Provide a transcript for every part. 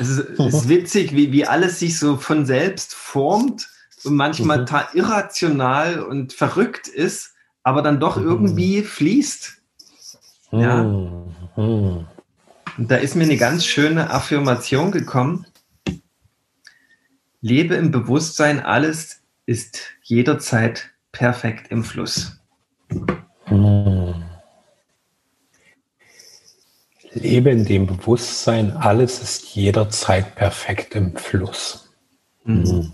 es, ist, es ist witzig, wie, wie alles sich so von selbst formt und manchmal mhm. irrational und verrückt ist, aber dann doch mhm. irgendwie fließt. Ja. Mhm. Und da ist mir eine ganz schöne Affirmation gekommen. Lebe im Bewusstsein, alles ist jederzeit perfekt im Fluss. Mhm. Lebe in dem Bewusstsein, alles ist jederzeit perfekt im Fluss. Mhm.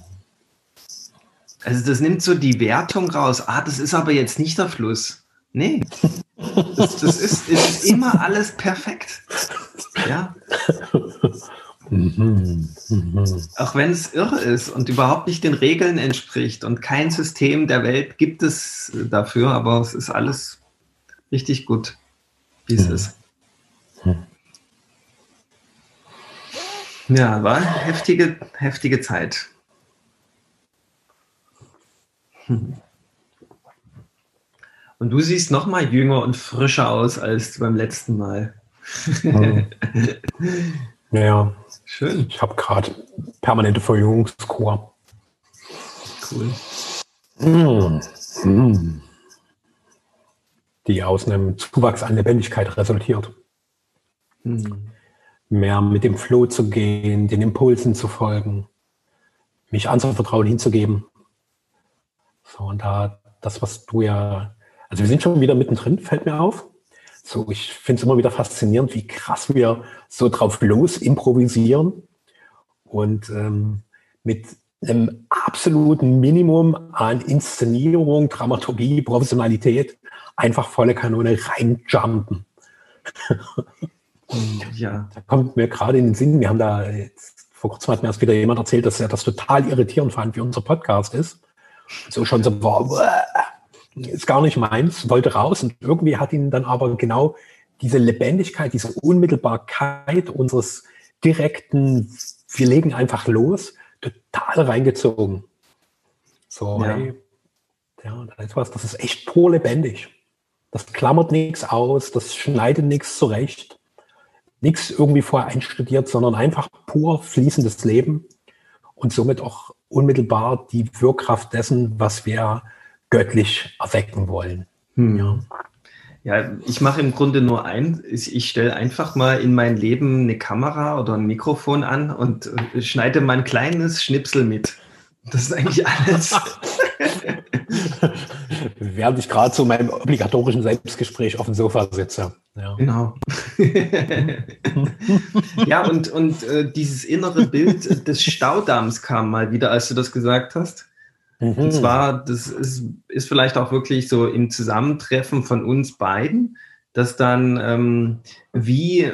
Also das nimmt so die Wertung raus. Ah, das ist aber jetzt nicht der Fluss. Nee, das, das ist, ist immer alles perfekt. Ja. Mhm. Mhm. Auch wenn es irre ist und überhaupt nicht den Regeln entspricht und kein System der Welt gibt es dafür, aber es ist alles richtig gut, wie es mhm. ist. Ja, war heftige, heftige Zeit. Und du siehst noch mal jünger und frischer aus als beim letzten Mal. Mhm. ja, schön. Ich habe gerade permanente Verjüngungskur. Cool. Mhm. Die aus einem Zuwachs an Lebendigkeit resultiert. Mhm. Mehr mit dem Flow zu gehen, den Impulsen zu folgen, mich anzuvertrauen, hinzugeben. So, und da das, was du ja, also wir sind schon wieder mittendrin, fällt mir auf. So, ich finde es immer wieder faszinierend, wie krass wir so drauf los improvisieren und ähm, mit einem absoluten Minimum an Inszenierung, Dramaturgie, Professionalität einfach volle Kanone reinjumpen. ja. Da kommt mir gerade in den Sinn, wir haben da jetzt, vor kurzem hat mir erst wieder jemand erzählt, dass er das total irritierend fand, wie unser Podcast ist. So schon so, war, ist gar nicht meins, wollte raus und irgendwie hat ihn dann aber genau diese Lebendigkeit, diese Unmittelbarkeit unseres direkten, wir legen einfach los, total reingezogen. So, ja. hey, ja, da ist was, das ist echt pur lebendig. Das klammert nichts aus, das schneidet nichts zurecht nichts irgendwie vorher einstudiert, sondern einfach pur fließendes Leben und somit auch unmittelbar die Wirkkraft dessen, was wir göttlich erwecken wollen. Hm. Ja. Ja, ich mache im Grunde nur ein, ich stelle einfach mal in mein Leben eine Kamera oder ein Mikrofon an und schneide mein kleines Schnipsel mit. Das ist eigentlich alles. Während ich gerade zu meinem obligatorischen Selbstgespräch auf dem Sofa sitze. Ja. Genau. ja, und, und äh, dieses innere Bild des Staudamms kam mal wieder, als du das gesagt hast. Mhm. Und zwar, das ist, ist vielleicht auch wirklich so im Zusammentreffen von uns beiden, dass dann ähm, wie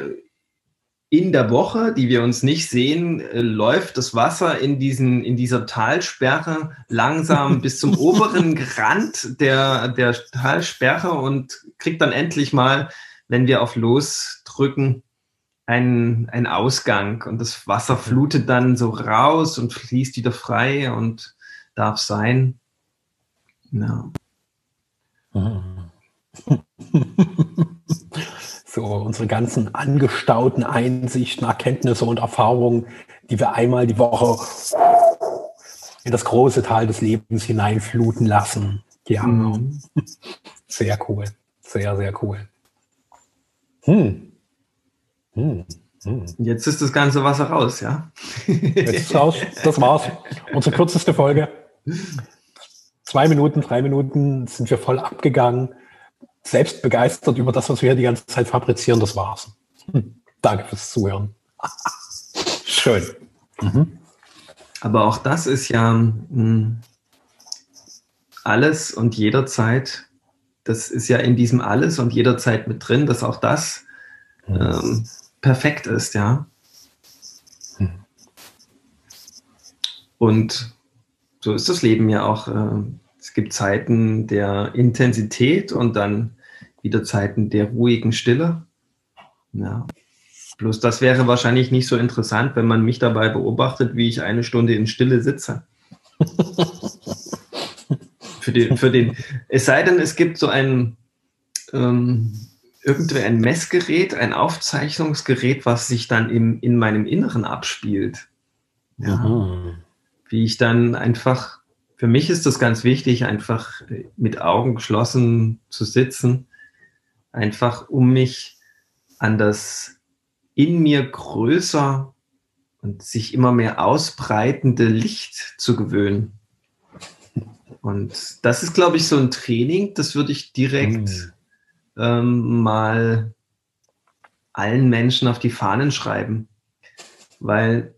in der Woche, die wir uns nicht sehen, äh, läuft das Wasser in, diesen, in dieser Talsperre langsam bis zum oberen Rand der, der Talsperre und kriegt dann endlich mal, wenn wir auf Los drücken, einen, einen Ausgang. Und das Wasser flutet dann so raus und fließt wieder frei und darf sein. Ja. so unsere ganzen angestauten Einsichten, Erkenntnisse und Erfahrungen, die wir einmal die Woche in das große Tal des Lebens hineinfluten lassen. Ja, mhm. sehr cool. Sehr, sehr cool. Hm. Hm. Hm. Jetzt ist das ganze Wasser raus, ja? Jetzt ist raus. Das war's. Unsere kürzeste Folge. Zwei Minuten, drei Minuten sind wir voll abgegangen selbst begeistert über das, was wir die ganze Zeit fabrizieren. Das war's. Hm. Danke fürs Zuhören. Schön. Mhm. Aber auch das ist ja mh, hm, alles und jederzeit, das ist ja in diesem alles und jederzeit mit drin, dass auch das ähm, perfekt ist, ja. Mhm. Und so ist das Leben ja auch. Äh, es gibt Zeiten der Intensität und dann wieder Zeiten der ruhigen Stille. Ja. Bloß das wäre wahrscheinlich nicht so interessant, wenn man mich dabei beobachtet, wie ich eine Stunde in Stille sitze. für, den, für den, es sei denn, es gibt so ein, ähm, irgendwie ein Messgerät, ein Aufzeichnungsgerät, was sich dann im, in meinem Inneren abspielt. Ja. Wie ich dann einfach, für mich ist das ganz wichtig, einfach mit Augen geschlossen zu sitzen, einfach um mich an das in mir größer und sich immer mehr ausbreitende Licht zu gewöhnen. Und das ist, glaube ich, so ein Training, das würde ich direkt mhm. ähm, mal allen Menschen auf die Fahnen schreiben. Weil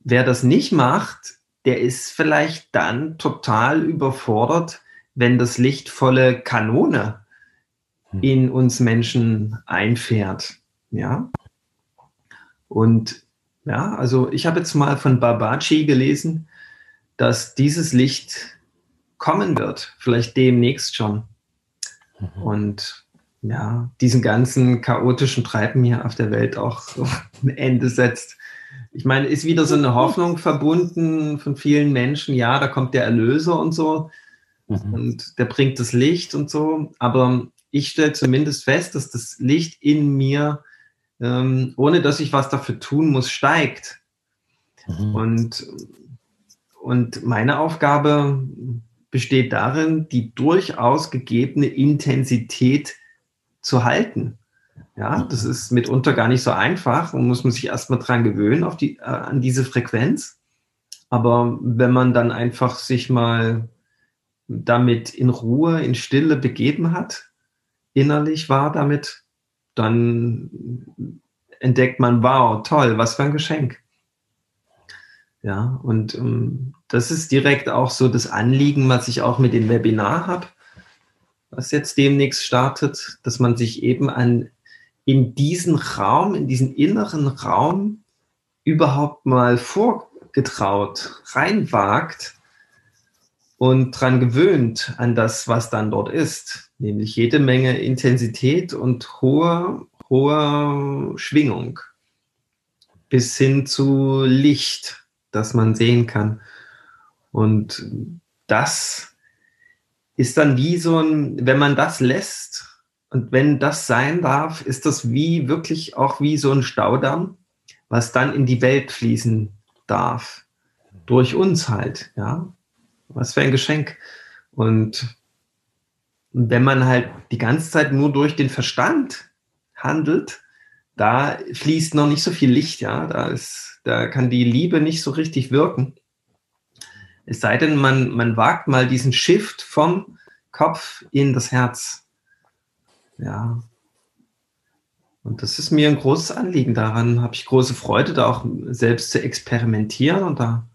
wer das nicht macht, der ist vielleicht dann total überfordert, wenn das Licht volle Kanone hm. in uns Menschen einfährt. Ja. Und ja, also ich habe jetzt mal von Babaji gelesen, dass dieses Licht kommen wird, vielleicht demnächst schon. Mhm. Und ja, diesen ganzen chaotischen Treiben hier auf der Welt auch ein Ende setzt. Ich meine, ist wieder so eine Hoffnung verbunden von vielen Menschen, ja, da kommt der Erlöser und so mhm. und der bringt das Licht und so. Aber ich stelle zumindest fest, dass das Licht in mir, ähm, ohne dass ich was dafür tun muss, steigt. Mhm. Und, und meine Aufgabe besteht darin, die durchaus gegebene Intensität zu halten. Ja, das ist mitunter gar nicht so einfach und muss man sich erstmal dran gewöhnen auf die, äh, an diese Frequenz. Aber wenn man dann einfach sich mal damit in Ruhe, in Stille begeben hat, innerlich war damit, dann entdeckt man, wow, toll, was für ein Geschenk. Ja, und ähm, das ist direkt auch so das Anliegen, was ich auch mit dem Webinar habe, was jetzt demnächst startet, dass man sich eben an in diesen Raum, in diesen inneren Raum überhaupt mal vorgetraut, reinwagt und dran gewöhnt an das, was dann dort ist, nämlich jede Menge Intensität und hohe, hohe Schwingung bis hin zu Licht, das man sehen kann. Und das ist dann wie so ein, wenn man das lässt, und wenn das sein darf, ist das wie wirklich auch wie so ein Staudamm, was dann in die Welt fließen darf. Durch uns halt, ja. Was für ein Geschenk. Und wenn man halt die ganze Zeit nur durch den Verstand handelt, da fließt noch nicht so viel Licht, ja. Da ist, da kann die Liebe nicht so richtig wirken. Es sei denn, man, man wagt mal diesen Shift vom Kopf in das Herz. Ja. Und das ist mir ein großes Anliegen. Daran habe ich große Freude, da auch selbst zu experimentieren. Und da,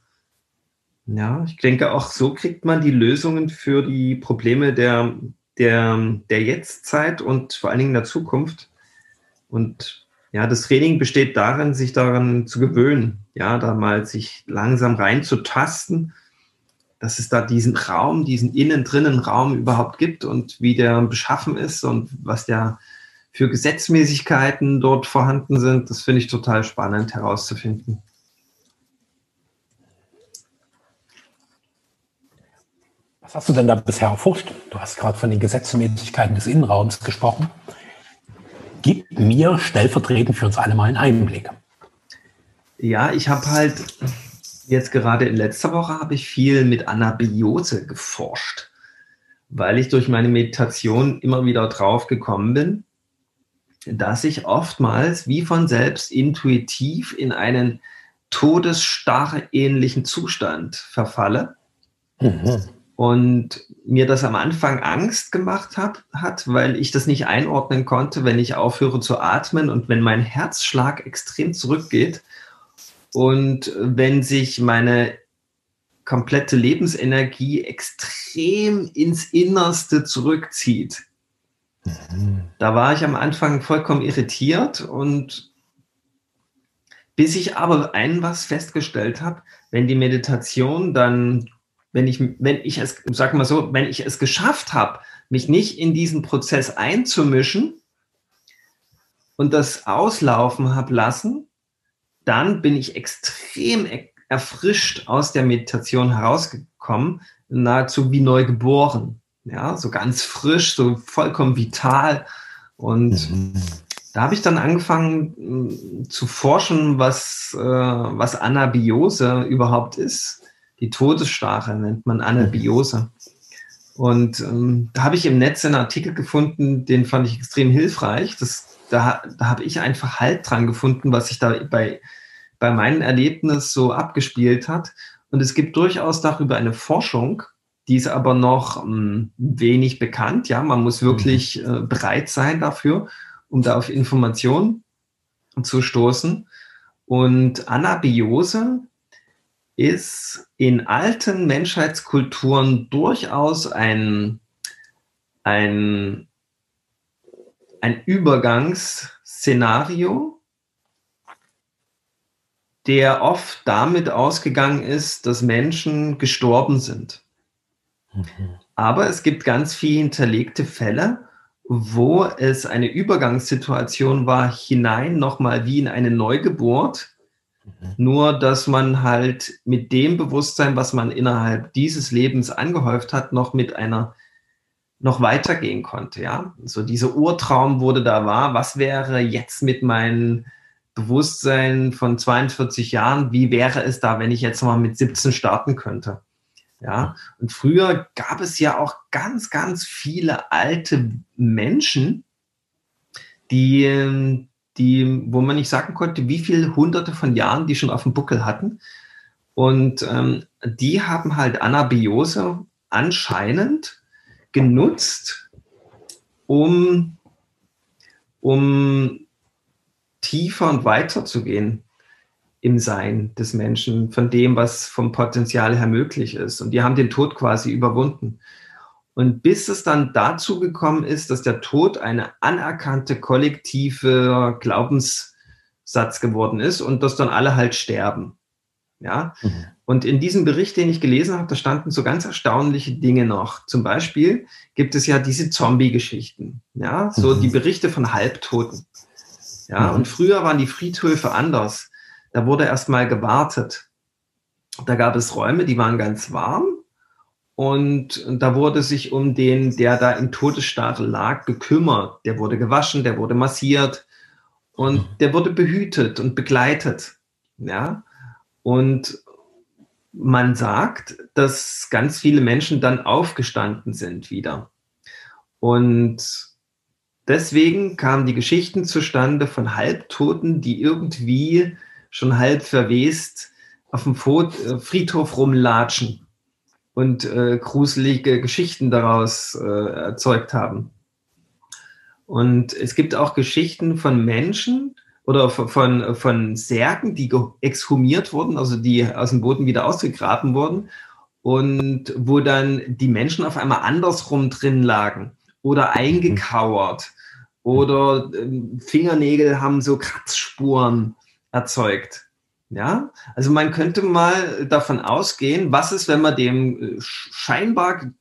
ja, ich denke, auch so kriegt man die Lösungen für die Probleme der, der, der Jetztzeit und vor allen Dingen der Zukunft. Und ja, das Training besteht darin, sich daran zu gewöhnen. Ja, da mal sich langsam reinzutasten dass es da diesen Raum, diesen innen drinnen Raum überhaupt gibt und wie der beschaffen ist und was der für Gesetzmäßigkeiten dort vorhanden sind, das finde ich total spannend herauszufinden. Was hast du denn da bisher erforscht? Du hast gerade von den Gesetzmäßigkeiten des Innenraums gesprochen. Gib mir stellvertretend für uns alle mal einen Einblick. Ja, ich habe halt Jetzt gerade in letzter Woche habe ich viel mit Anabiose geforscht, weil ich durch meine Meditation immer wieder drauf gekommen bin, dass ich oftmals wie von selbst intuitiv in einen todesstarre ähnlichen Zustand verfalle. Mhm. Und mir das am Anfang Angst gemacht hat, hat, weil ich das nicht einordnen konnte, wenn ich aufhöre zu atmen und wenn mein Herzschlag extrem zurückgeht und wenn sich meine komplette Lebensenergie extrem ins Innerste zurückzieht. Mhm. Da war ich am Anfang vollkommen irritiert und bis ich aber ein was festgestellt habe, wenn die Meditation dann, wenn ich, wenn ich es, sag mal so, wenn ich es geschafft habe, mich nicht in diesen Prozess einzumischen und das auslaufen habe lassen, dann bin ich extrem erfrischt aus der Meditation herausgekommen, nahezu wie neu geboren. Ja, so ganz frisch, so vollkommen vital Und mhm. da habe ich dann angefangen zu forschen, was, äh, was Anabiose überhaupt ist. Die Todesstarre nennt man Anabiose. Und ähm, da habe ich im Netz einen Artikel gefunden, den fand ich extrem hilfreich. Das, da da habe ich einfach Halt dran gefunden, was sich da bei, bei meinem Erlebnis so abgespielt hat. Und es gibt durchaus darüber eine Forschung, die ist aber noch ähm, wenig bekannt. Ja, man muss wirklich mhm. äh, bereit sein dafür, um da auf Informationen zu stoßen. Und Anabiose ist in alten Menschheitskulturen durchaus ein, ein, ein Übergangsszenario, der oft damit ausgegangen ist, dass Menschen gestorben sind. Mhm. Aber es gibt ganz viele hinterlegte Fälle, wo es eine Übergangssituation war, hinein nochmal wie in eine Neugeburt, Mhm. Nur, dass man halt mit dem Bewusstsein, was man innerhalb dieses Lebens angehäuft hat, noch mit einer noch weitergehen konnte, ja. So dieser Urtraum wurde da wahr. Was wäre jetzt mit meinem Bewusstsein von 42 Jahren? Wie wäre es da, wenn ich jetzt mal mit 17 starten könnte? Ja. Und früher gab es ja auch ganz, ganz viele alte Menschen, die, die, wo man nicht sagen konnte, wie viele hunderte von Jahren die schon auf dem Buckel hatten. Und ähm, die haben halt Anabiose anscheinend genutzt, um, um tiefer und weiter zu gehen im Sein des Menschen, von dem, was vom Potenzial her möglich ist. Und die haben den Tod quasi überwunden. Und bis es dann dazu gekommen ist, dass der Tod eine anerkannte kollektive Glaubenssatz geworden ist und dass dann alle halt sterben. Ja. Mhm. Und in diesem Bericht, den ich gelesen habe, da standen so ganz erstaunliche Dinge noch. Zum Beispiel gibt es ja diese Zombie-Geschichten. Ja, so mhm. die Berichte von Halbtoten. Ja, mhm. und früher waren die Friedhöfe anders. Da wurde erstmal gewartet. Da gab es Räume, die waren ganz warm und da wurde sich um den, der da im Todesstadel lag, gekümmert. Der wurde gewaschen, der wurde massiert und mhm. der wurde behütet und begleitet. Ja. Und man sagt, dass ganz viele Menschen dann aufgestanden sind wieder. Und deswegen kamen die Geschichten zustande von Halbtoten, die irgendwie schon halb verwest auf dem äh, Friedhof rumlatschen und äh, gruselige Geschichten daraus äh, erzeugt haben. Und es gibt auch Geschichten von Menschen oder von, von Särgen, die exhumiert wurden, also die aus dem Boden wieder ausgegraben wurden und wo dann die Menschen auf einmal andersrum drin lagen oder eingekauert oder äh, Fingernägel haben so Kratzspuren erzeugt. Ja, also man könnte mal davon ausgehen, was ist, wenn wir dem äh, scheinbar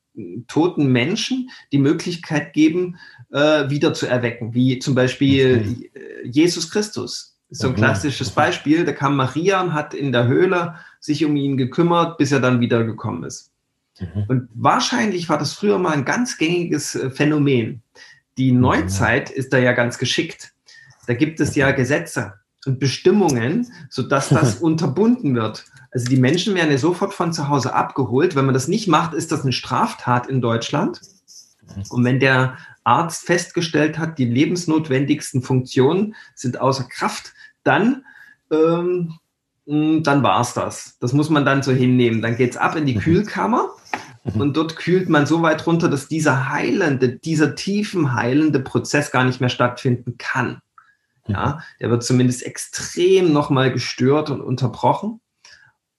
toten Menschen die Möglichkeit geben, äh, wieder zu erwecken, wie zum Beispiel okay. Äh, Jesus Christus. so ein klassisches Beispiel. Da kam Maria und hat in der Höhle sich um ihn gekümmert, bis er dann wieder gekommen ist. Mhm. Und wahrscheinlich war das früher mal ein ganz gängiges äh, Phänomen. Die mhm. Neuzeit ist da ja ganz geschickt. Da gibt es ja Gesetze und Bestimmungen, sodass das unterbunden wird. Also die Menschen werden ja sofort von zu Hause abgeholt. Wenn man das nicht macht, ist das eine Straftat in Deutschland. Und wenn der Arzt festgestellt hat, die lebensnotwendigsten Funktionen sind außer Kraft, dann, ähm, dann war es das. Das muss man dann so hinnehmen. Dann geht es ab in die Kühlkammer und dort kühlt man so weit runter, dass dieser heilende, dieser tiefen heilende Prozess gar nicht mehr stattfinden kann. Ja, der wird zumindest extrem nochmal gestört und unterbrochen.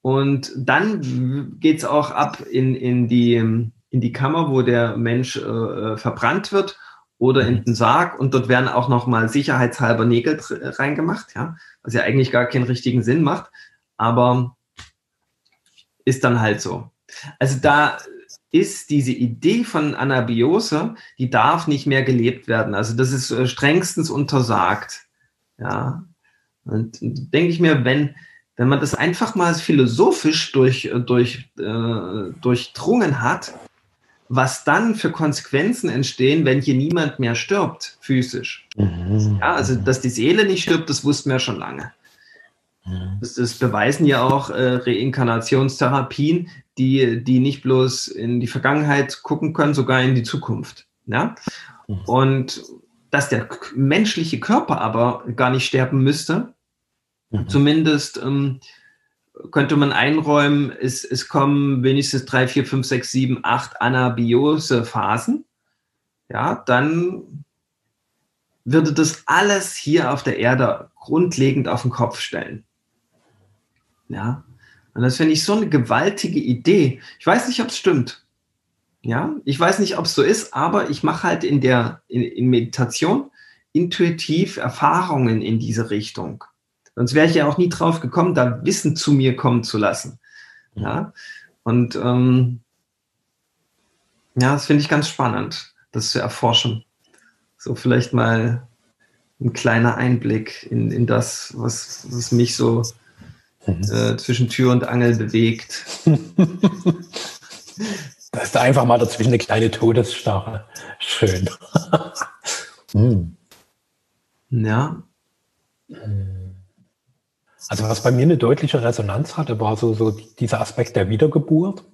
Und dann geht es auch ab in, in, die, in die Kammer, wo der Mensch äh, verbrannt wird oder in mhm. den Sarg und dort werden auch nochmal sicherheitshalber Nägel reingemacht, ja, was ja eigentlich gar keinen richtigen Sinn macht, aber ist dann halt so. Also da ist diese Idee von Anabiose, die darf nicht mehr gelebt werden. Also das ist äh, strengstens untersagt. Ja. Und denke ich mir, wenn, wenn man das einfach mal philosophisch durch, durch, äh, durchdrungen hat, was dann für Konsequenzen entstehen, wenn hier niemand mehr stirbt, physisch. Mhm. Ja, also, dass die Seele nicht stirbt, das wussten wir schon lange. Mhm. Das, das, beweisen ja auch äh, Reinkarnationstherapien, die, die nicht bloß in die Vergangenheit gucken können, sogar in die Zukunft. Ja? Mhm. Und dass der menschliche Körper aber gar nicht sterben müsste, mhm. zumindest ähm, könnte man einräumen, es, es kommen wenigstens drei, vier, fünf, sechs, sieben, acht Anabiose-Phasen. Ja, dann würde das alles hier auf der Erde grundlegend auf den Kopf stellen. Ja, und das finde ich so eine gewaltige Idee. Ich weiß nicht, ob es stimmt. Ja, ich weiß nicht, ob es so ist, aber ich mache halt in der in, in Meditation intuitiv Erfahrungen in diese Richtung. Sonst wäre ich ja auch nie drauf gekommen, da Wissen zu mir kommen zu lassen. Ja, und ähm, ja, das finde ich ganz spannend, das zu erforschen. So vielleicht mal ein kleiner Einblick in, in das, was, was mich so mhm. äh, zwischen Tür und Angel bewegt. da ist einfach mal dazwischen eine kleine Todesstarre. Schön. hm. Ja. Hm. Also was bei mir eine deutliche Resonanz hatte, war so, so dieser Aspekt der Wiedergeburt.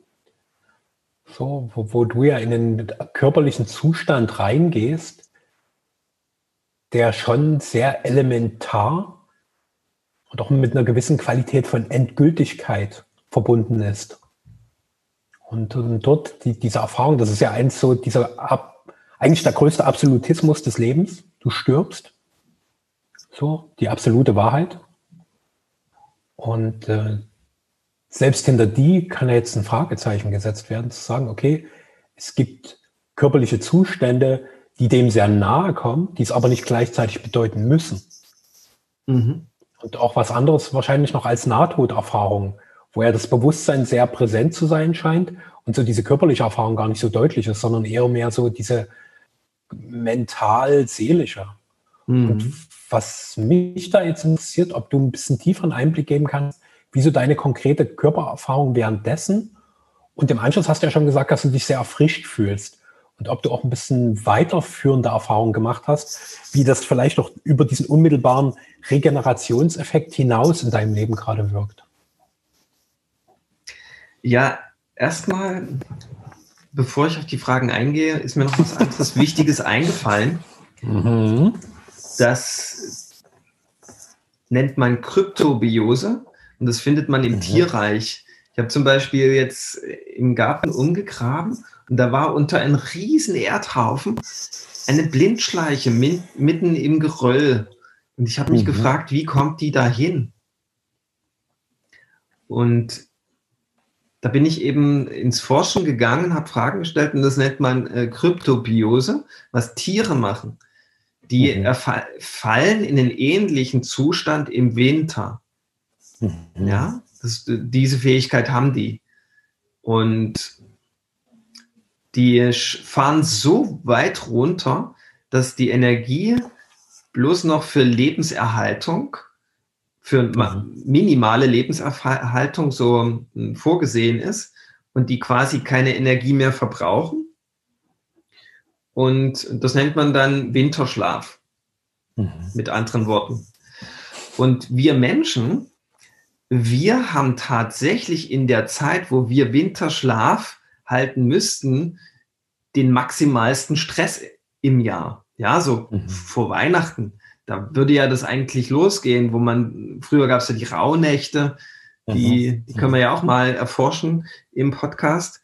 So, wo, wo du ja in den körperlichen Zustand reingehst, der schon sehr elementar und auch mit einer gewissen Qualität von Endgültigkeit verbunden ist. Und, und dort die, diese Erfahrung, das ist ja eins so dieser ab, eigentlich der größte Absolutismus des Lebens. Du stirbst. So, die absolute Wahrheit. Und äh, selbst hinter die kann jetzt ein Fragezeichen gesetzt werden, zu sagen, okay, es gibt körperliche Zustände, die dem sehr nahe kommen, die es aber nicht gleichzeitig bedeuten müssen. Mhm. Und auch was anderes wahrscheinlich noch als Nahtoderfahrung, wo ja das Bewusstsein sehr präsent zu sein scheint und so diese körperliche Erfahrung gar nicht so deutlich ist, sondern eher mehr so diese mental-seelische. Mhm. Und was mich da jetzt interessiert, ob du ein bisschen tieferen Einblick geben kannst, wie so deine konkrete Körpererfahrung währenddessen und im Anschluss hast du ja schon gesagt, dass du dich sehr erfrischt fühlst und ob du auch ein bisschen weiterführende Erfahrungen gemacht hast, wie das vielleicht auch über diesen unmittelbaren Regenerationseffekt hinaus in deinem Leben gerade wirkt. Ja, erstmal, bevor ich auf die Fragen eingehe, ist mir noch was anderes Wichtiges eingefallen. Mhm. Das nennt man Kryptobiose und das findet man im mhm. Tierreich. Ich habe zum Beispiel jetzt im Garten umgegraben und da war unter einem riesen Erdhaufen eine Blindschleiche mitten im Geröll. Und ich habe mich mhm. gefragt, wie kommt die da hin? Und da bin ich eben ins Forschen gegangen, habe Fragen gestellt und das nennt man äh, Kryptobiose, was Tiere machen die mhm. fallen in einen ähnlichen Zustand im Winter. Mhm. Ja, das, diese Fähigkeit haben die. Und die fahren so weit runter, dass die Energie bloß noch für Lebenserhaltung, für mhm. minimale Lebenserhaltung so hm, vorgesehen ist und die quasi keine Energie mehr verbrauchen und das nennt man dann Winterschlaf. Mhm. Mit anderen Worten. Und wir Menschen, wir haben tatsächlich in der Zeit, wo wir Winterschlaf halten müssten, den maximalsten Stress im Jahr. Ja, so mhm. vor Weihnachten. Da würde ja das eigentlich losgehen, wo man, früher gab es ja die Rauhnächte, die, mhm. die können wir ja auch mal erforschen im Podcast.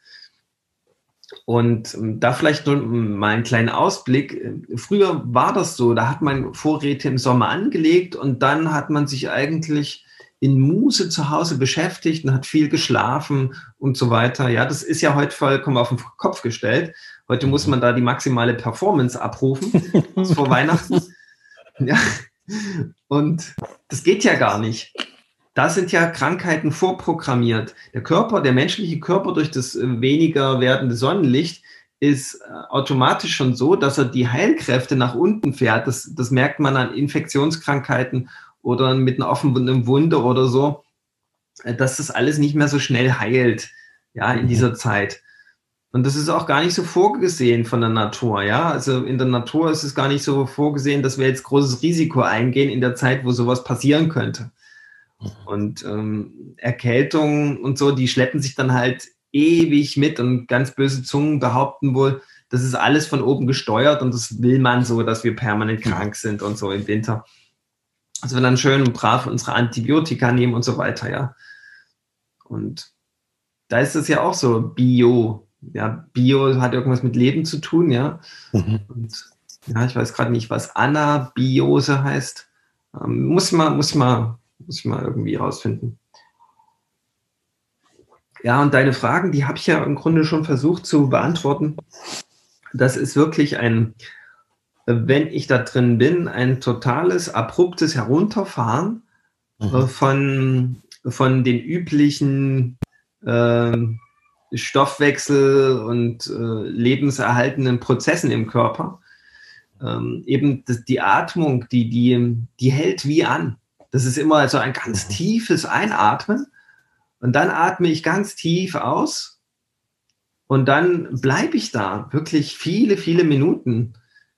Und ähm, da vielleicht nur mal einen kleinen Ausblick. Früher war das so, da hat man Vorräte im Sommer angelegt und dann hat man sich eigentlich in Muße zu Hause beschäftigt und hat viel geschlafen und so weiter. Ja, das ist ja heute vollkommen auf den Kopf gestellt. Heute muss man da die maximale Performance abrufen vor Weihnachten. Ja. Und das geht ja gar nicht da sind ja Krankheiten vorprogrammiert. Der Körper, der menschliche Körper durch das äh, weniger werdende Sonnenlicht ist äh, automatisch schon so, dass er die Heilkräfte nach unten fährt. Das, das merkt man an Infektionskrankheiten oder mit einer offenen Wunde oder so, äh, dass das alles nicht mehr so schnell heilt, ja, in dieser Zeit. Und das ist auch gar nicht so vorgesehen von der Natur, ja. Also in der Natur ist es gar nicht so vorgesehen, dass wir jetzt großes Risiko eingehen in der Zeit, wo sowas passieren könnte. Mhm. Und ähm, Erkältungen und so, die schleppen sich dann halt ewig mit und ganz böse Zungen behaupten wohl, das ist alles von oben gesteuert und das will man so, dass wir permanent krank sind und so im Winter. Also wir dann schön und brav unsere Antibiotika nehmen und so weiter, ja. Und da ist es ja auch so Bio, ja, Bio hat irgendwas mit Leben zu tun, ja. Mhm. Und ja, ich weiß gerade nicht, was Anabiose heißt. Ähm, muss mal, muss mal, muss mal irgendwie rausfinden. Ja, und deine Fragen, die habe ich ja im Grunde schon versucht zu beantworten. Das ist wirklich ein, wenn ich da drin bin, ein totales, abruptes Herunterfahren mhm. Äh, von, von den üblichen äh, Stoffwechsel und äh, lebenserhaltenden Prozessen im Körper. Ähm, eben das, die Atmung, die, die, die hält wie an. Das ist immer so ein ganz mhm. tiefes Einatmen. Und dann atme ich ganz tief aus. Und dann bleibe ich da wirklich viele, viele Minuten.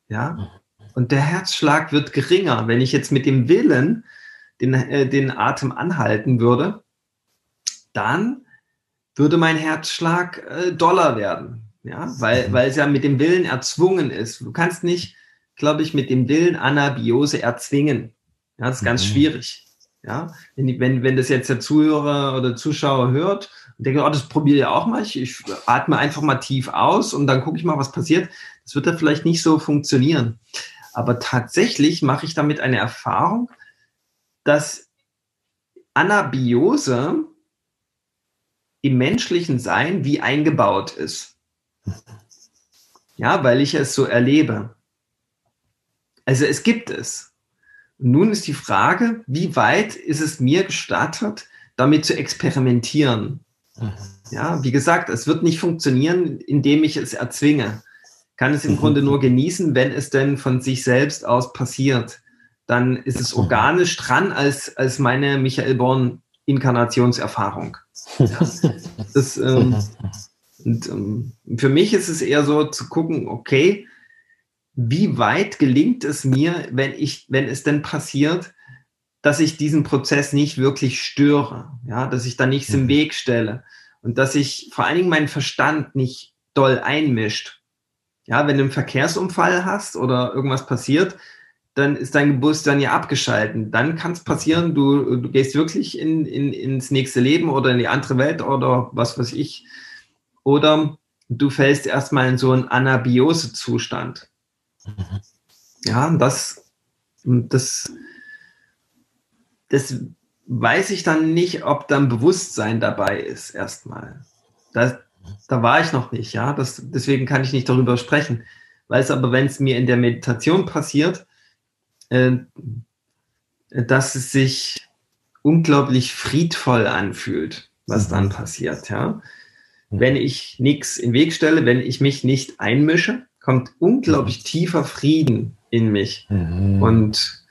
Ja. Und der Herzschlag wird geringer. Wenn ich jetzt mit dem Willen den, äh, den Atem anhalten würde, dann würde mein Herzschlag äh, doller werden. Ja, weil, mhm. weil es ja mit dem Willen erzwungen ist. Du kannst nicht, glaube ich, mit dem Willen Anabiose erzwingen. Ja, das ist ganz mhm. schwierig. Ja, wenn, wenn, wenn das jetzt der Zuhörer oder Zuschauer hört und denkt, oh, das probiere ich auch mal, ich, ich atme einfach mal tief aus und dann gucke ich mal, was passiert. Das wird da vielleicht nicht so funktionieren. Aber tatsächlich mache ich damit eine Erfahrung, dass Anabiose im menschlichen Sein wie eingebaut ist. Ja, weil ich es so erlebe. Also es gibt es. nun ist die Frage, wie weit ist es mir gestattet, damit zu experimentieren? Ja, wie gesagt, es wird nicht funktionieren, indem ich es erzwinge. Kann es im mhm. Grunde nur genießen, wenn es denn von sich selbst aus passiert. Dann ist es organisch dran als, als meine Michael Born Inkarnationserfahrung. Ja. Das, ähm, und, ähm, für mich ist es eher so zu gucken, okay, wie weit gelingt es mir, wenn ich, wenn es denn passiert, dass ich diesen Prozess nicht wirklich störe, ja, dass ich da nichts mhm. im Weg stelle und dass ich vor allen Dingen meinen Verstand nicht doll einmischt. Ja, wenn du einen Verkehrsunfall hast oder irgendwas passiert, dann ist dein Bewusstsein ja abgeschalten. Dann kann es passieren, du, du gehst wirklich in, in, ins nächste Leben oder in die andere Welt oder was weiß ich. Oder du fällst erstmal in so einen Anabiose-Zustand. Mhm. Ja, das, das, das weiß ich dann nicht, ob dann Bewusstsein dabei ist, erstmal. Da war ich noch nicht, ja. Das, deswegen kann ich nicht darüber sprechen. Weiß aber, wenn es mir in der Meditation passiert, dass es sich unglaublich friedvoll anfühlt, was mhm. dann passiert. Ja? Mhm. Wenn ich nichts in den Weg stelle, wenn ich mich nicht einmische, kommt unglaublich mhm. tiefer Frieden in mich. Mhm. Und,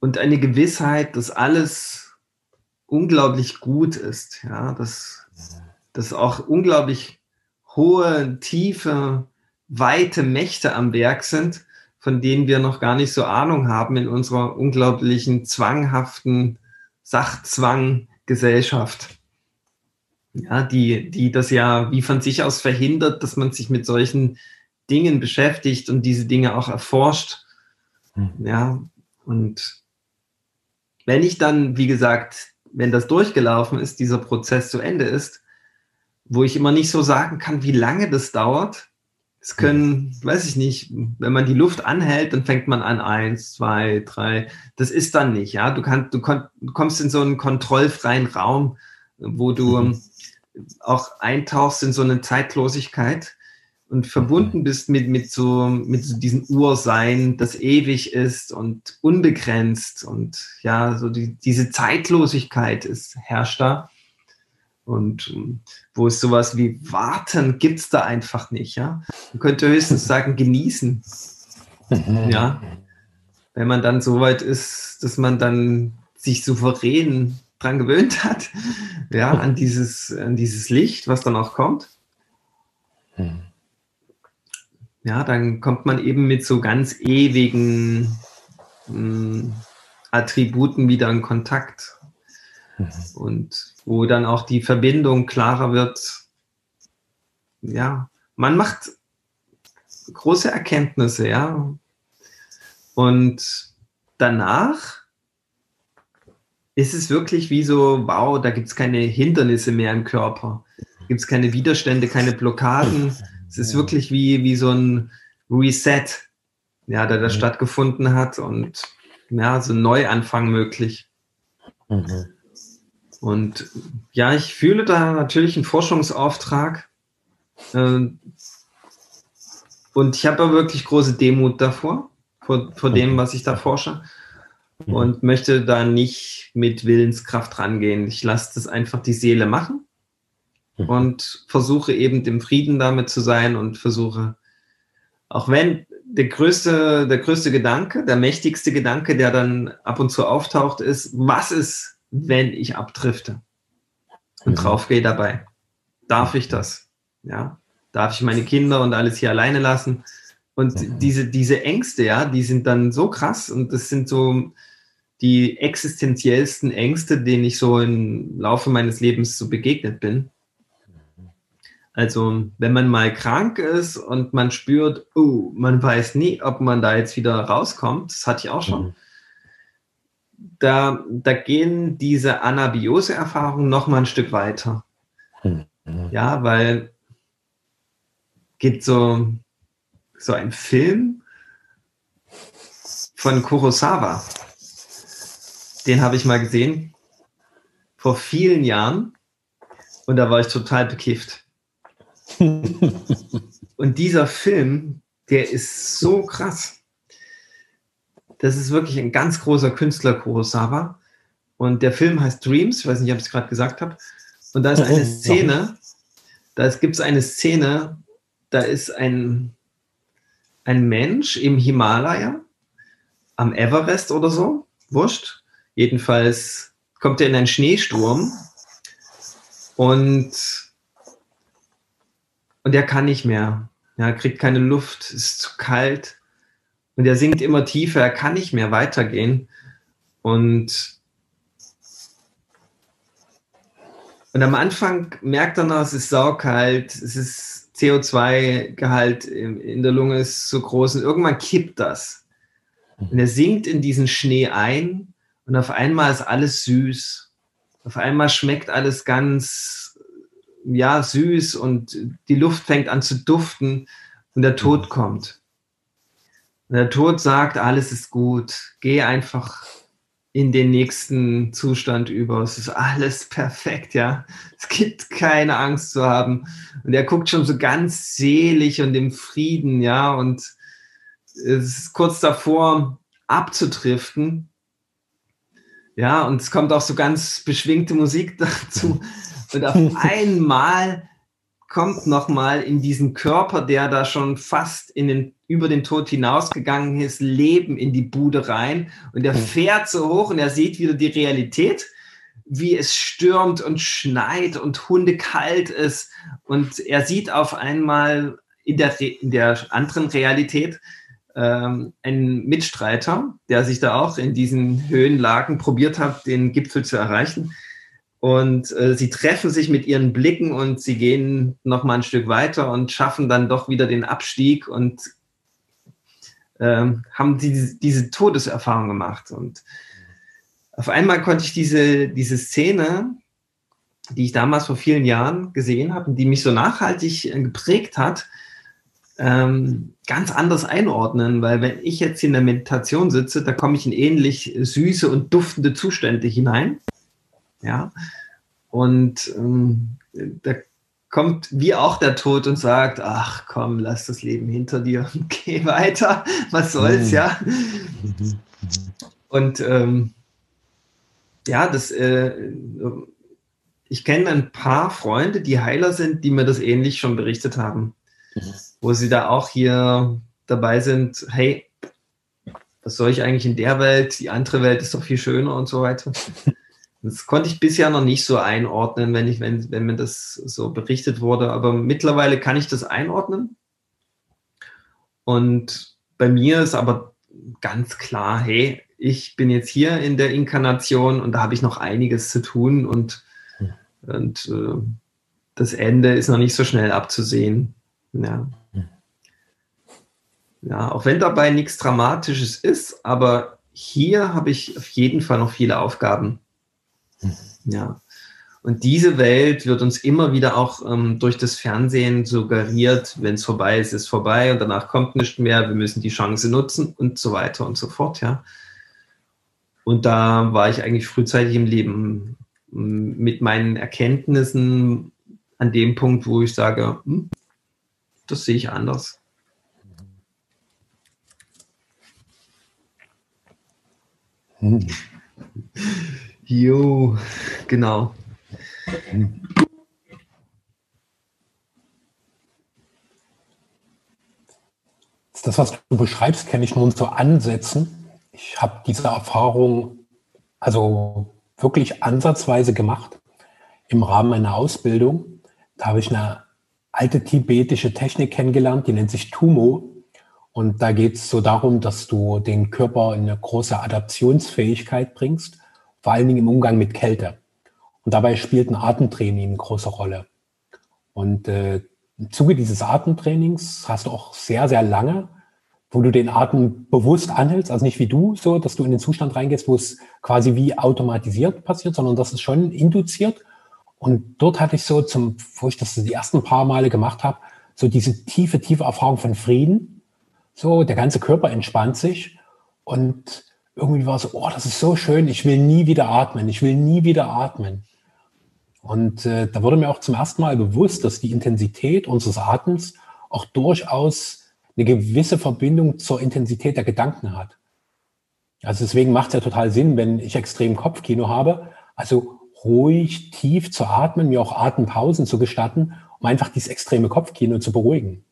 und eine Gewissheit, dass alles unglaublich gut ist. Ja? Dass, dass auch unglaublich hohe, tiefe weite Mächte am Werk sind, von denen wir noch gar nicht so Ahnung haben in unserer unglaublichen zwanghaften Sachzwang-Gesellschaft. Ja, die, die das ja wie von sich aus verhindert, dass man sich mit solchen Dingen beschäftigt und diese Dinge auch erforscht. Hm. Ja, und wenn ich dann, wie gesagt, wenn das durchgelaufen ist, dieser Prozess zu Ende ist, wo ich immer nicht so sagen kann, wie lange das dauert, es können, weiß ich nicht, wenn man die Luft anhält, dann fängt man an eins, zwei, drei. Das ist dann nicht, ja. Du kannst, du, du kommst in so einen kontrollfreien Raum, wo du mhm. auch eintauchst in so eine Zeitlosigkeit und verbunden mhm. bist mit, mit so, mit so diesem Ursein, das ewig ist und unbegrenzt und ja, so die, diese Zeitlosigkeit ist, herrscht da. Und ähm, wo es sowas wie warten gibt es da einfach nicht, ja. Man könnte höchstens sagen, genießen. ja. Wenn man dann so weit ist, dass man dann sich souverän dran gewöhnt hat, ja, an dieses, an dieses Licht, was dann auch kommt. Hm. Ja, dann kommt man eben mit so ganz ewigen mh, hm, Attributen wieder in Kontakt. Mhm. Und wo dann auch die Verbindung klarer wird. Ja, man macht große Erkenntnisse, ja. Und danach ist es wirklich wie so, wow, da gibt es keine Hindernisse mehr im Körper. Gibt es keine Widerstände, keine Blockaden. Es ist wirklich wie, wie so ein Reset, ja, der da mhm. stattgefunden hat und ja, so ein Neuanfang möglich. Mhm. Und ja, ich fühle da natürlich einen Forschungsauftrag. Äh, und ich habe aber wirklich große Demut davor, vor, vor dem, was ich da forsche. Mhm. Und möchte da nicht mit Willenskraft rangehen. Ich lasse das einfach die Seele machen mhm. und versuche eben dem Frieden damit zu sein und versuche, auch wenn der größte, der größte Gedanke, der mächtigste Gedanke, der dann ab und zu auftaucht, ist, was ist, wenn ich abdrifte und mhm. draufgehe dabei? Darf ich das? Ja, darf ich meine Kinder und alles hier alleine lassen? Und mhm. diese, diese Ängste, ja, die sind dann so krass und das sind so die existenziellsten Ängste, denen ich so im Laufe meines Lebens so begegnet bin. Also, wenn man mal krank ist und man spürt, oh, man weiß nie, ob man da jetzt wieder rauskommt, das hatte ich auch schon. Mhm. Da, da gehen diese Anabiose-Erfahrungen noch mal ein Stück weiter. Mhm. Ja, weil gibt so, so ein Film von Kurosawa. Den habe ich mal gesehen vor vielen Jahren und da war ich total bekifft. und dieser Film, der ist so krass. Das ist wirklich ein ganz großer Künstler, Kurosawa. Und der Film heißt Dreams, ich weiß nicht, ob ich es gerade gesagt habe. Und da ist eine Szene, da gibt es eine Szene, da ist ein, ein Mensch im Himalaya, am Everest oder so, wurscht. Jedenfalls kommt er in einen Schneesturm und, und er kann nicht mehr. Er kriegt keine Luft, ist zu kalt und er sinkt immer tiefer, er kann nicht mehr weitergehen. Und, und am Anfang merkt er noch, es ist saukalt, es ist CO2-Gehalt in der Lunge ist so groß und irgendwann kippt das. Und er sinkt in diesen Schnee ein und auf einmal ist alles süß. Auf einmal schmeckt alles ganz, ja, süß und die Luft fängt an zu duften und der Tod kommt. Der Tod sagt, alles ist gut, geh einfach in den nächsten Zustand über. Es ist alles perfekt, ja. Es gibt keine Angst zu haben. Und er guckt schon so ganz selig und im Frieden, ja. Und es ist kurz davor, abzudriften. Ja, und es kommt auch so ganz beschwingte Musik dazu. Und auf einmal kommt nochmal in diesen Körper, der da schon fast in den, über den Tod hinausgegangen ist, Leben in die Bude rein. Und er fährt so hoch und er sieht wieder die Realität, wie es stürmt und schneit und hundekalt ist. Und er sieht auf einmal in der, in der anderen Realität ähm, einen Mitstreiter, der sich da auch in diesen Höhenlagen probiert hat, den Gipfel zu erreichen. Und äh, sie treffen sich mit ihren Blicken und sie gehen noch mal ein Stück weiter und schaffen dann doch wieder den Abstieg und ähm, haben die, diese Todeserfahrung gemacht. Und auf einmal konnte ich diese, diese Szene, die ich damals vor vielen Jahren gesehen habe und die mich so nachhaltig äh, geprägt hat, ähm, ganz anders einordnen, weil wenn ich jetzt in der Meditation sitze, da komme ich in ähnlich süße und duftende Zustände hinein. Ja. Und ähm, da kommt wie auch der Tod und sagt, ach komm, lass das Leben hinter dir und geh weiter, was soll's, mhm. ja. Und ähm, ja, das, äh, ich kenne ein paar Freunde, die Heiler sind, die mir das ähnlich schon berichtet haben, mhm. wo sie da auch hier dabei sind, hey, was soll ich eigentlich in der Welt? Die andere Welt ist doch viel schöner und so weiter. Das konnte ich bisher noch nicht so einordnen, wenn, ich, wenn, wenn mir das so berichtet wurde. Aber mittlerweile kann ich das einordnen. Und bei mir ist aber ganz klar, hey, ich bin jetzt hier in der Inkarnation und da habe ich noch einiges zu tun und, hm. und äh, das Ende ist noch nicht so schnell abzusehen. Ja. Hm. ja, auch wenn dabei nichts Dramatisches ist, aber hier habe ich auf jeden Fall noch viele Aufgaben. Ja. Und diese Welt wird uns immer wieder auch ähm, durch das Fernsehen suggeriert, wenn es vorbei ist, ist vorbei und danach kommt nichts mehr, wir müssen die Chance nutzen und so weiter und so fort, ja. Und da war ich eigentlich frühzeitig im Leben mit meinen Erkenntnissen an dem Punkt, wo ich sage, hm, das sehe ich anders. Hm. Jo, genau. Das, was du beschreibst, kenne ich nun zu Ansätzen. Ich habe diese Erfahrung also wirklich ansatzweise gemacht im Rahmen meiner Ausbildung. Da habe ich eine alte tibetische Technik kennengelernt, die nennt sich Tumo. Und da geht es so darum, dass du den Körper in eine große Adaptionsfähigkeit bringst, vor allen Dingen im Umgang mit Kälte. Und dabei spielt ein Atemtraining eine große Rolle. Und äh, im Zuge dieses Atemtrainings hast du auch sehr, sehr lange, wo du den Atem bewusst anhältst, also nicht wie du, so, dass du in den Zustand reingehst, wo es quasi wie automatisiert passiert, sondern das ist schon induziert. Und dort hatte ich so zum, wo ich das die ersten paar Male gemacht habe, so diese tiefe, tiefe Erfahrung von Frieden. So, der ganze Körper entspannt sich und irgendwie war so, oh, das ist so schön, ich will nie wieder atmen, ich will nie wieder atmen. Und äh, da wurde mir auch zum ersten Mal bewusst, dass die Intensität unseres Atems auch durchaus eine gewisse Verbindung zur Intensität der Gedanken hat. Also deswegen macht es ja total Sinn, wenn ich extrem Kopfkino habe, also ruhig, tief zu atmen, mir auch Atempausen zu gestatten, um einfach dieses extreme Kopfkino zu beruhigen.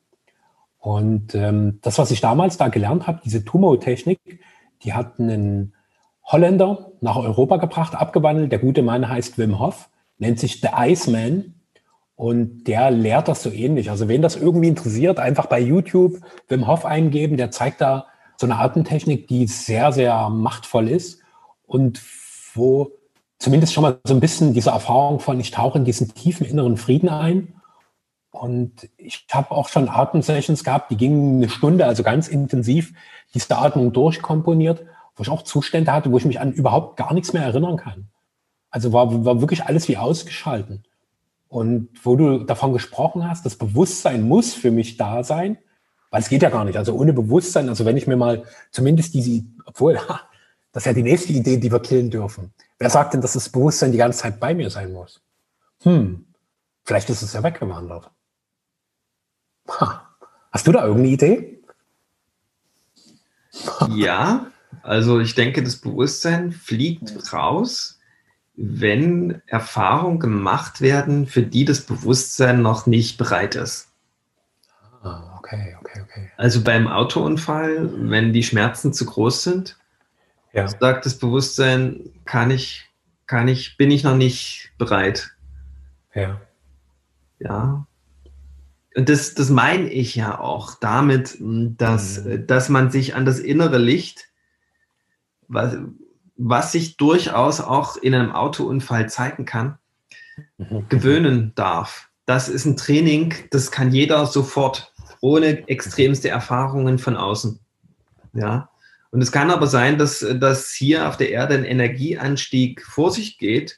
Und ähm, das, was ich damals da gelernt habe, diese Tumo-Technik, die hat einen Holländer nach Europa gebracht, abgewandelt. Der gute Mann heißt Wim Hof nennt sich The Iceman und der lehrt das so ähnlich. Also wen das irgendwie interessiert, einfach bei YouTube Wim Hof eingeben, der zeigt da so eine Atemtechnik, die sehr, sehr machtvoll ist und wo zumindest schon mal so ein bisschen diese Erfahrung von, ich tauche in diesen tiefen inneren Frieden ein. Und ich habe auch schon Atemsessions gehabt, die gingen eine Stunde, also ganz intensiv diese Atmung durchkomponiert, wo ich auch Zustände hatte, wo ich mich an überhaupt gar nichts mehr erinnern kann. Also war, war wirklich alles wie ausgeschalten. Und wo du davon gesprochen hast, das Bewusstsein muss für mich da sein, weil es geht ja gar nicht. Also ohne Bewusstsein, also wenn ich mir mal zumindest diese, obwohl, das ist ja die nächste Idee, die wir killen dürfen. Wer sagt denn, dass das Bewusstsein die ganze Zeit bei mir sein muss? Hm, vielleicht ist es ja weggewandert. Ha. Hast du da irgendeine Idee? Ja, also ich denke, das Bewusstsein fliegt raus wenn Erfahrungen gemacht werden, für die das Bewusstsein noch nicht bereit ist. Ah, okay, okay, okay. Also beim Autounfall, wenn die Schmerzen zu groß sind, ja. sagt das Bewusstsein, kann ich, kann ich, bin ich noch nicht bereit. Ja. Ja. Und das, das meine ich ja auch damit, dass, mhm. dass man sich an das innere Licht, was, was sich durchaus auch in einem Autounfall zeigen kann, mhm. gewöhnen darf. Das ist ein Training, das kann jeder sofort, ohne extremste Erfahrungen von außen. Ja. Und es kann aber sein, dass, dass hier auf der Erde ein Energieanstieg vor sich geht,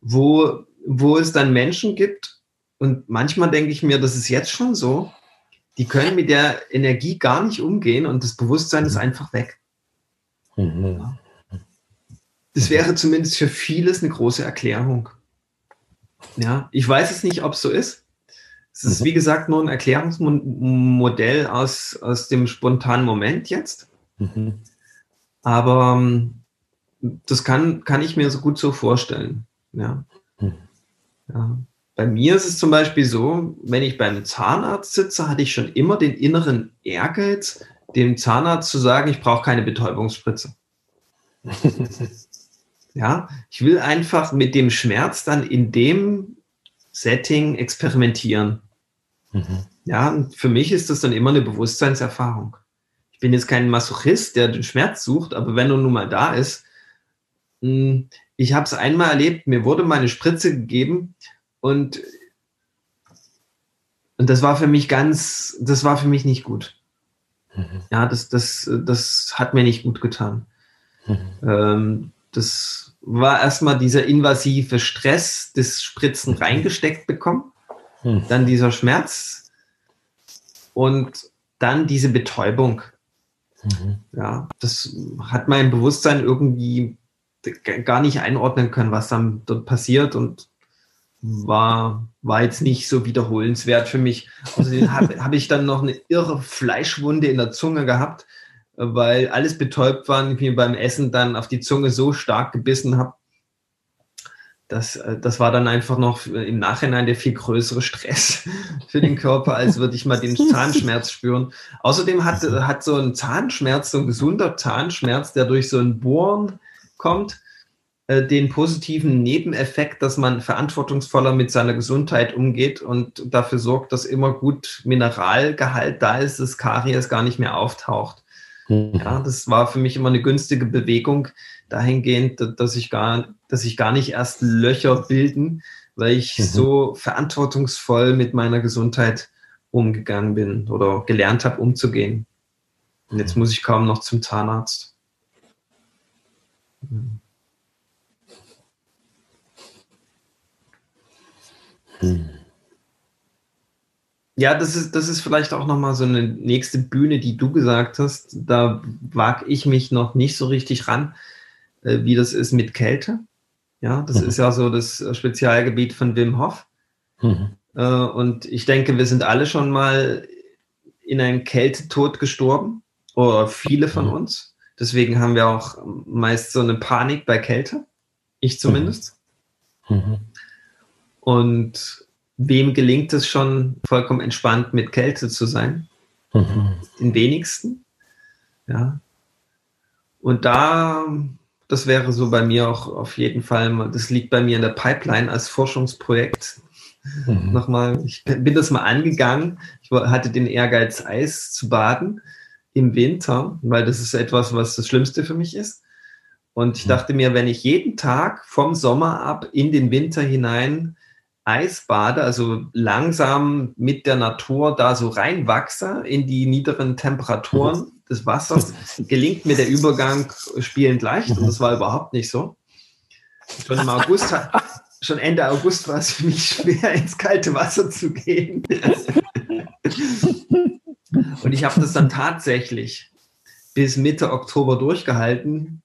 wo, wo es dann Menschen gibt, und manchmal denke ich mir, das ist jetzt schon so, die können mit der Energie gar nicht umgehen und das Bewusstsein ist einfach weg. Mhm. Das wäre zumindest für vieles eine große Erklärung. Ja, ich weiß es nicht, ob es so ist. Es ist, mhm. wie gesagt, nur ein Erklärungsmodell aus, aus dem spontanen Moment jetzt. Mhm. Aber ähm, das kann, kann ich mir so gut so vorstellen. Ja. Mhm. ja. Bei mir ist es zum Beispiel so, wenn ich beim Zahnarzt sitze, hatte ich schon immer den inneren Ehrgeiz, dem Zahnarzt zu sagen, ich brauche keine Betäubungsspritze. Ja, ich will einfach mit dem Schmerz dann in dem Setting experimentieren. Mhm. Ja, für mich ist das dann immer eine Bewusstseinserfahrung. Ich bin jetzt kein Masochist, der den Schmerz sucht, aber wenn er nun mal da ist, hm, ich habe es einmal erlebt, mir wurde meine Spritze gegeben und, und das war für mich ganz, das war für mich nicht gut. Mhm. Ja, das, das, das hat mir nicht gut getan. Mhm. Ähm, das war erstmal dieser invasive Stress des Spritzen reingesteckt bekommen, mhm. dann dieser Schmerz und dann diese Betäubung. Mhm. Ja, das hat mein Bewusstsein irgendwie gar nicht einordnen können, was dann dort passiert und war, war jetzt nicht so wiederholenswert für mich. Außerdem habe hab ich dann noch eine irre Fleischwunde in der Zunge gehabt, weil alles betäubt war und ich mir beim Essen dann auf die Zunge so stark gebissen habe. Das, das war dann einfach noch im Nachhinein der viel größere Stress für den Körper, als würde ich mal den Zahnschmerz spüren. Außerdem hat, hat so ein Zahnschmerz, so ein gesunder Zahnschmerz, der durch so ein Bohren kommt, äh, den positiven Nebeneffekt, dass man verantwortungsvoller mit seiner Gesundheit umgeht und dafür sorgt, dass immer gut Mineralgehalt da ist, dass Karies gar nicht mehr auftaucht. Mhm. Ja, das war für mich immer eine günstige Bewegung dahingehend, dass ich gar, dass ich gar nicht erst Löcher bilden, weil ich mhm. so verantwortungsvoll mit meiner Gesundheit umgegangen bin oder gelernt habe, umzugehen. Und jetzt muss ich kaum noch zum Zahnarzt. Hm. Ja, das ist, das ist vielleicht auch nochmal so eine nächste Bühne, die du gesagt hast. Da wage ich mich noch nicht so richtig ran, äh, wie das ist mit Kälte. Ja, das mhm. ist ja so das Spezialgebiet von Wim Hof. Mhm. Äh, und ich denke, wir sind alle schon mal in einen Kältetod gestorben, oder viele von mhm. uns. Deswegen haben wir auch meist so eine Panik bei Kälte. Ich zumindest. Und wem gelingt es schon, vollkommen entspannt mit Kälte zu sein? Mhm. Den wenigsten. Ja. Und da, das wäre so bei mir auch auf jeden Fall, das liegt bei mir in der Pipeline als Forschungsprojekt. Mhm. Nochmal, ich bin das mal angegangen. Ich hatte den Ehrgeiz, Eis zu baden im Winter, weil das ist etwas, was das Schlimmste für mich ist. Und ich mhm. dachte mir, wenn ich jeden Tag vom Sommer ab in den Winter hinein Eis bade, also langsam mit der Natur da so reinwachse in die niederen Temperaturen mhm. des Wassers, gelingt mir der Übergang spielend leicht. Und das war überhaupt nicht so. Schon im August, schon Ende August war es für mich schwer, ins kalte Wasser zu gehen. Und ich habe das dann tatsächlich bis Mitte Oktober durchgehalten.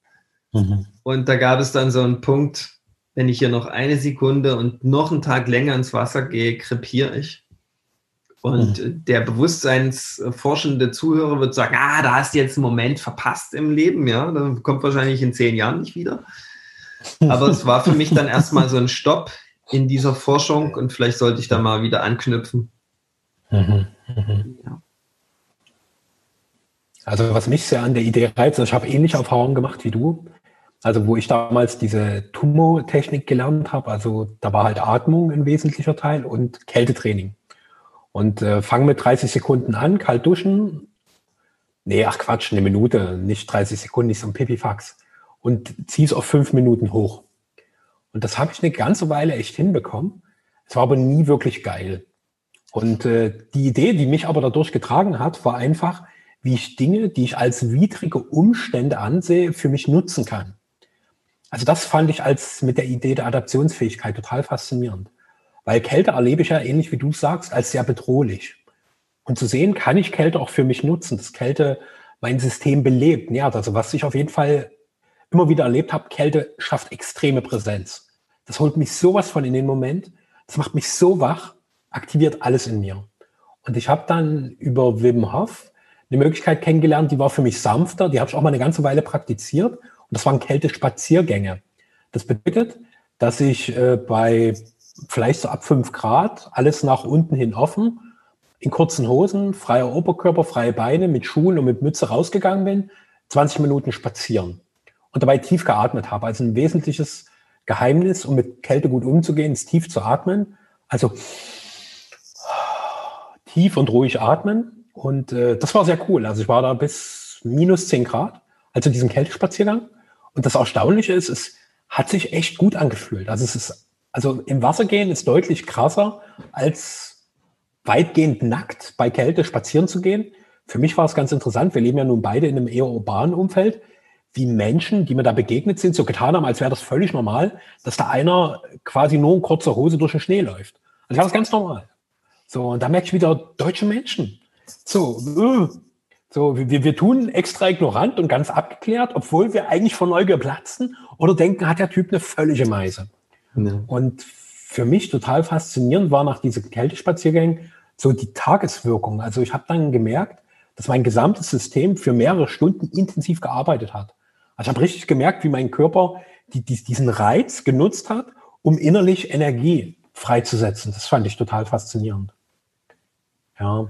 Mhm. Und da gab es dann so einen Punkt, wenn ich hier noch eine Sekunde und noch einen Tag länger ins Wasser gehe, krepiere ich. Und mhm. der bewusstseinsforschende Zuhörer wird sagen, ah, da hast du jetzt einen Moment verpasst im Leben, ja, dann kommt wahrscheinlich in zehn Jahren nicht wieder. Aber es war für mich dann erstmal so ein Stopp in dieser Forschung und vielleicht sollte ich da mal wieder anknüpfen. Mhm. Mhm. Ja. Also was mich sehr an der Idee reizt, also ich habe ähnliche Erfahrungen gemacht wie du. Also wo ich damals diese Tumo-Technik gelernt habe, also da war halt Atmung ein wesentlicher Teil und Kältetraining. Und äh, fang mit 30 Sekunden an, kalt duschen. Nee, ach Quatsch, eine Minute, nicht 30 Sekunden, nicht so ein Pipifax. Und zieh's auf fünf Minuten hoch. Und das habe ich eine ganze Weile echt hinbekommen. Es war aber nie wirklich geil. Und äh, die Idee, die mich aber dadurch getragen hat, war einfach, wie ich Dinge, die ich als widrige Umstände ansehe, für mich nutzen kann. Also das fand ich als mit der Idee der Adaptionsfähigkeit total faszinierend. Weil Kälte erlebe ich ja ähnlich wie du sagst, als sehr bedrohlich. Und zu sehen, kann ich Kälte auch für mich nutzen, dass Kälte mein System belebt, nährt. Also was ich auf jeden Fall immer wieder erlebt habe, Kälte schafft extreme Präsenz. Das holt mich sowas von in den Moment, das macht mich so wach, aktiviert alles in mir. Und ich habe dann über Wim Hof eine Möglichkeit kennengelernt, die war für mich sanfter, die habe ich auch mal eine ganze Weile praktiziert und das waren Kältespaziergänge. Das bedeutet, dass ich äh, bei vielleicht so ab fünf Grad alles nach unten hin offen, in kurzen Hosen, freier Oberkörper, freie Beine, mit Schuhen und mit Mütze rausgegangen bin, 20 Minuten spazieren. und dabei tief geatmet habe. Also ein wesentliches Geheimnis, um mit Kälte gut umzugehen, ist tief zu atmen. Also tief und ruhig atmen. Und äh, das war sehr cool. Also ich war da bis minus 10 Grad, also diesen Kältespaziergang. Und das Erstaunliche ist, es hat sich echt gut angefühlt. Also es ist, also im Wasser gehen ist deutlich krasser, als weitgehend nackt bei Kälte spazieren zu gehen. Für mich war es ganz interessant. Wir leben ja nun beide in einem eher urbanen Umfeld wie Menschen, die mir da begegnet sind, so getan haben, als wäre das völlig normal, dass da einer quasi nur in kurzer Hose durch den Schnee läuft. Also war das ganz normal. So, und da merke ich wieder deutsche Menschen. So, uh, so wir, wir tun extra ignorant und ganz abgeklärt, obwohl wir eigentlich vor Neugier platzen oder denken, hat der Typ eine völlige Meise. Ja. Und für mich total faszinierend war nach diesen Kältespaziergängen so die Tageswirkung. Also ich habe dann gemerkt, dass mein gesamtes System für mehrere Stunden intensiv gearbeitet hat. Also ich habe richtig gemerkt, wie mein Körper die, die, diesen Reiz genutzt hat, um innerlich Energie freizusetzen. Das fand ich total faszinierend. Ja.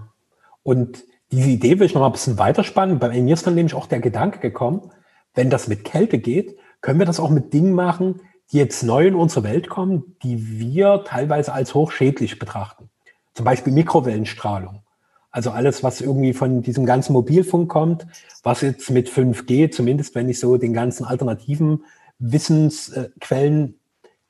Und diese Idee will ich noch mal ein bisschen weiterspannen. Bei mir ist dann nämlich auch der Gedanke gekommen, wenn das mit Kälte geht, können wir das auch mit Dingen machen, die jetzt neu in unsere Welt kommen, die wir teilweise als hochschädlich betrachten. Zum Beispiel Mikrowellenstrahlung. Also alles, was irgendwie von diesem ganzen Mobilfunk kommt, was jetzt mit 5G, zumindest wenn ich so den ganzen alternativen Wissensquellen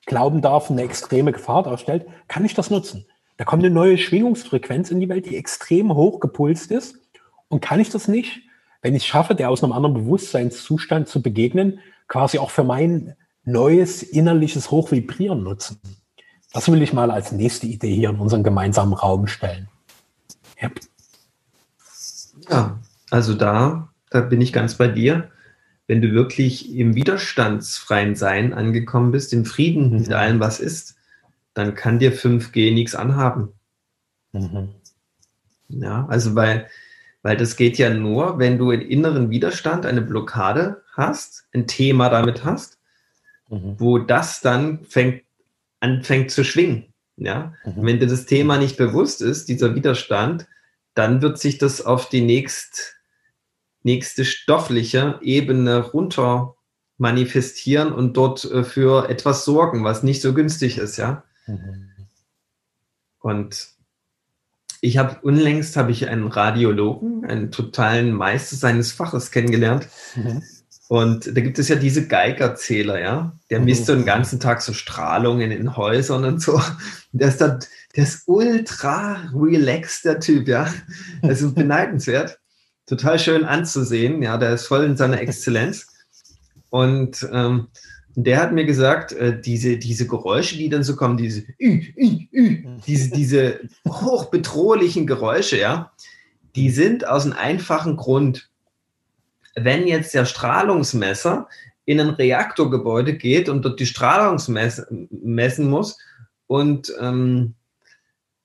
glauben darf, eine extreme Gefahr darstellt, kann ich das nutzen. Da kommt eine neue Schwingungsfrequenz in die Welt, die extrem hoch gepulst ist. Und kann ich das nicht, wenn ich es schaffe, der aus einem anderen Bewusstseinszustand zu begegnen, quasi auch für mein neues innerliches Hochvibrieren nutzen? Das will ich mal als nächste Idee hier in unseren gemeinsamen Raum stellen. Yep. Ja, also da, da bin ich ganz bei dir. Wenn du wirklich im widerstandsfreien Sein angekommen bist, im Frieden mhm. mit allem, was ist, dann kann dir 5G nichts anhaben. Mhm. Ja, also weil, weil das geht ja nur, wenn du einen inneren Widerstand, eine Blockade hast, ein Thema damit hast, mhm. wo das dann fängt, anfängt zu schwingen. Ja, mhm. wenn dir das Thema nicht bewusst ist, dieser Widerstand, dann wird sich das auf die nächst, nächste stoffliche Ebene runter manifestieren und dort äh, für etwas sorgen, was nicht so günstig ist, ja. Mhm. Und ich habe unlängst habe ich einen Radiologen, einen totalen Meister seines Faches kennengelernt. Mhm. Und da gibt es ja diese Geigerzähler, ja. Der misst so den ganzen Tag so Strahlungen in Häusern und so. der ist dann, der ist ultra relaxed, der Typ, ja. Also beneidenswert. Total schön anzusehen, ja. Der ist voll in seiner Exzellenz. Und ähm, der hat mir gesagt, äh, diese, diese Geräusche, die dann so kommen, diese, ü, ü, ü, diese, diese hochbedrohlichen Geräusche, ja, die sind aus einem einfachen Grund. Wenn jetzt der Strahlungsmesser in ein Reaktorgebäude geht und dort die Strahlung messen muss und ähm,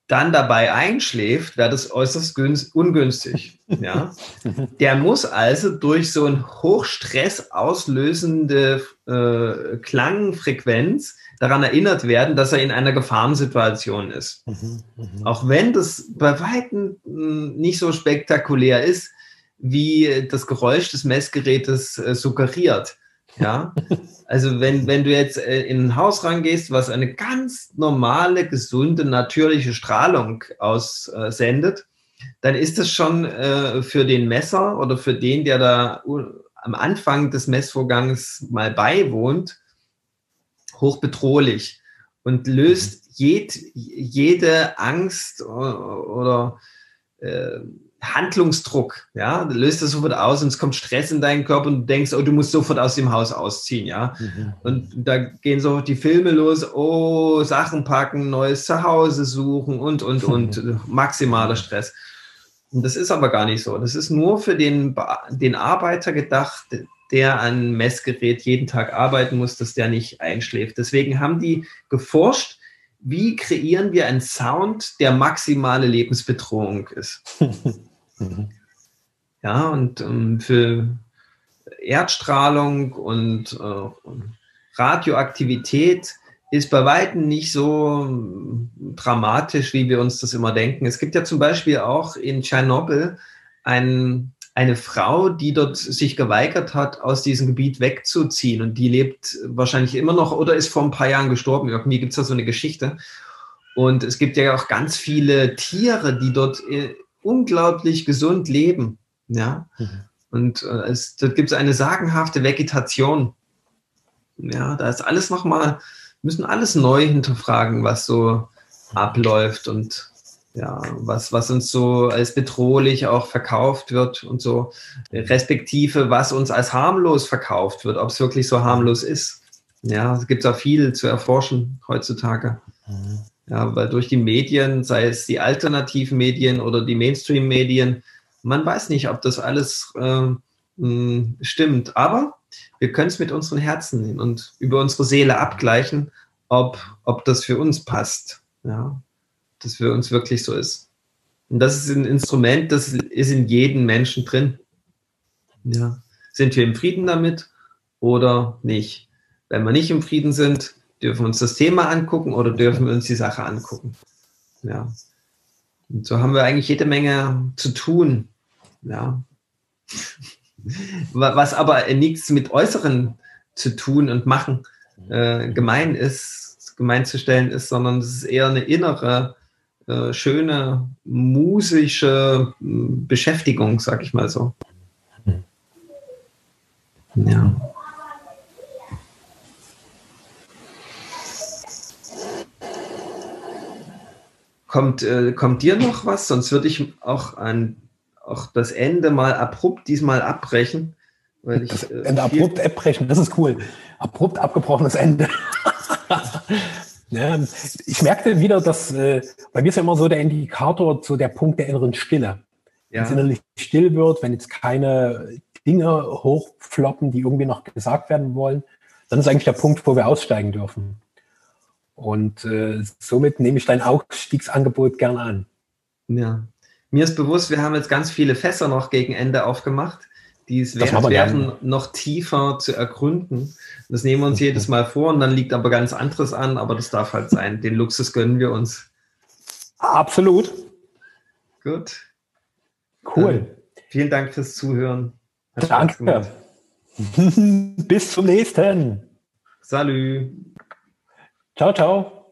dann dabei einschläft, wäre das äußerst ungünstig. Ja? Der muss also durch so eine Hochstress auslösende äh, Klangfrequenz daran erinnert werden, dass er in einer Gefahrensituation ist. Mhm, mh. Auch wenn das bei weitem hm, nicht so spektakulär ist, wie das Geräusch des Messgerätes äh, suggeriert. Ja, also wenn, wenn du jetzt äh, in ein Haus rangehst, was eine ganz normale, gesunde, natürliche Strahlung aussendet, dann ist das schon äh, für den Messer oder für den, der da am Anfang des Messvorgangs mal beiwohnt, hochbedrohlich und löst mhm. jed, jede Angst oder, oder äh, Handlungsdruck, ja, du löst das sofort aus und es kommt Stress in deinen Körper und du denkst, oh, du musst sofort aus dem Haus ausziehen, ja. Mhm. Und da gehen sofort die Filme los, oh, Sachen packen, neues Zuhause suchen und, und, und, maximaler Stress. Und das ist aber gar nicht so. Das ist nur für den, den Arbeiter gedacht, der an Messgerät jeden Tag arbeiten muss, dass der nicht einschläft. Deswegen haben die geforscht, wie kreieren wir einen Sound, der maximale Lebensbedrohung ist. Mhm. Ja, und ähm, für Erdstrahlung und äh, Radioaktivität ist bei Weitem nicht so ähm, dramatisch, wie wir uns das immer denken. Es gibt ja zum Beispiel auch in Tschernobyl ein, eine Frau, die dort sich geweigert hat, aus diesem Gebiet wegzuziehen. Und die lebt wahrscheinlich immer noch oder ist vor ein paar Jahren gestorben. Irgendwie gibt es da so eine Geschichte. Und es gibt ja auch ganz viele Tiere, die dort äh, unglaublich gesund leben. Ja. Mhm. Und äh, es, dort gibt es eine sagenhafte Vegetation. Ja, da ist alles nochmal, müssen alles neu hinterfragen, was so abläuft und ja, was, was uns so als bedrohlich auch verkauft wird und so, respektive was uns als harmlos verkauft wird, ob es wirklich so harmlos ist. Ja, es gibt da viel zu erforschen heutzutage. Mhm. Ja, weil durch die Medien, sei es die alternativen Medien oder die Mainstream-Medien, man weiß nicht, ob das alles äh, stimmt. Aber wir können es mit unseren Herzen und über unsere Seele abgleichen, ob, ob das für uns passt. Ja, das für uns wirklich so ist. Und das ist ein Instrument, das ist in jedem Menschen drin. Ja. Sind wir im Frieden damit oder nicht? Wenn wir nicht im Frieden sind, dürfen wir uns das Thema angucken oder dürfen wir uns die Sache angucken? Ja. Und so haben wir eigentlich jede Menge zu tun. Ja. Was aber nichts mit Äußeren zu tun und machen äh, gemein ist, gemein zu stellen ist, sondern es ist eher eine innere äh, schöne musische hm, Beschäftigung, sag ich mal so. Ja. Kommt, äh, kommt dir noch was? Sonst würde ich auch an auch das Ende mal abrupt diesmal abbrechen. Weil ich, das äh, Ende abrupt abbrechen, das ist cool. Abrupt abgebrochenes Ende. Ja, ich merkte wieder, dass äh, bei mir ist ja immer so der Indikator, so der Punkt der inneren Stille. Ja. Wenn es innerlich still wird, wenn jetzt keine Dinge hochfloppen, die irgendwie noch gesagt werden wollen, dann ist eigentlich der Punkt, wo wir aussteigen dürfen. Und äh, somit nehme ich dein Aufstiegsangebot gern an. Ja. Mir ist bewusst, wir haben jetzt ganz viele Fässer noch gegen Ende aufgemacht die es wert werden, noch tiefer zu ergründen. Das nehmen wir uns jedes Mal vor und dann liegt aber ganz anderes an, aber das darf halt sein. Den Luxus gönnen wir uns. Absolut. Gut. Cool. Dann vielen Dank fürs Zuhören. Hat Danke. Bis zum nächsten. Salü. Ciao, ciao.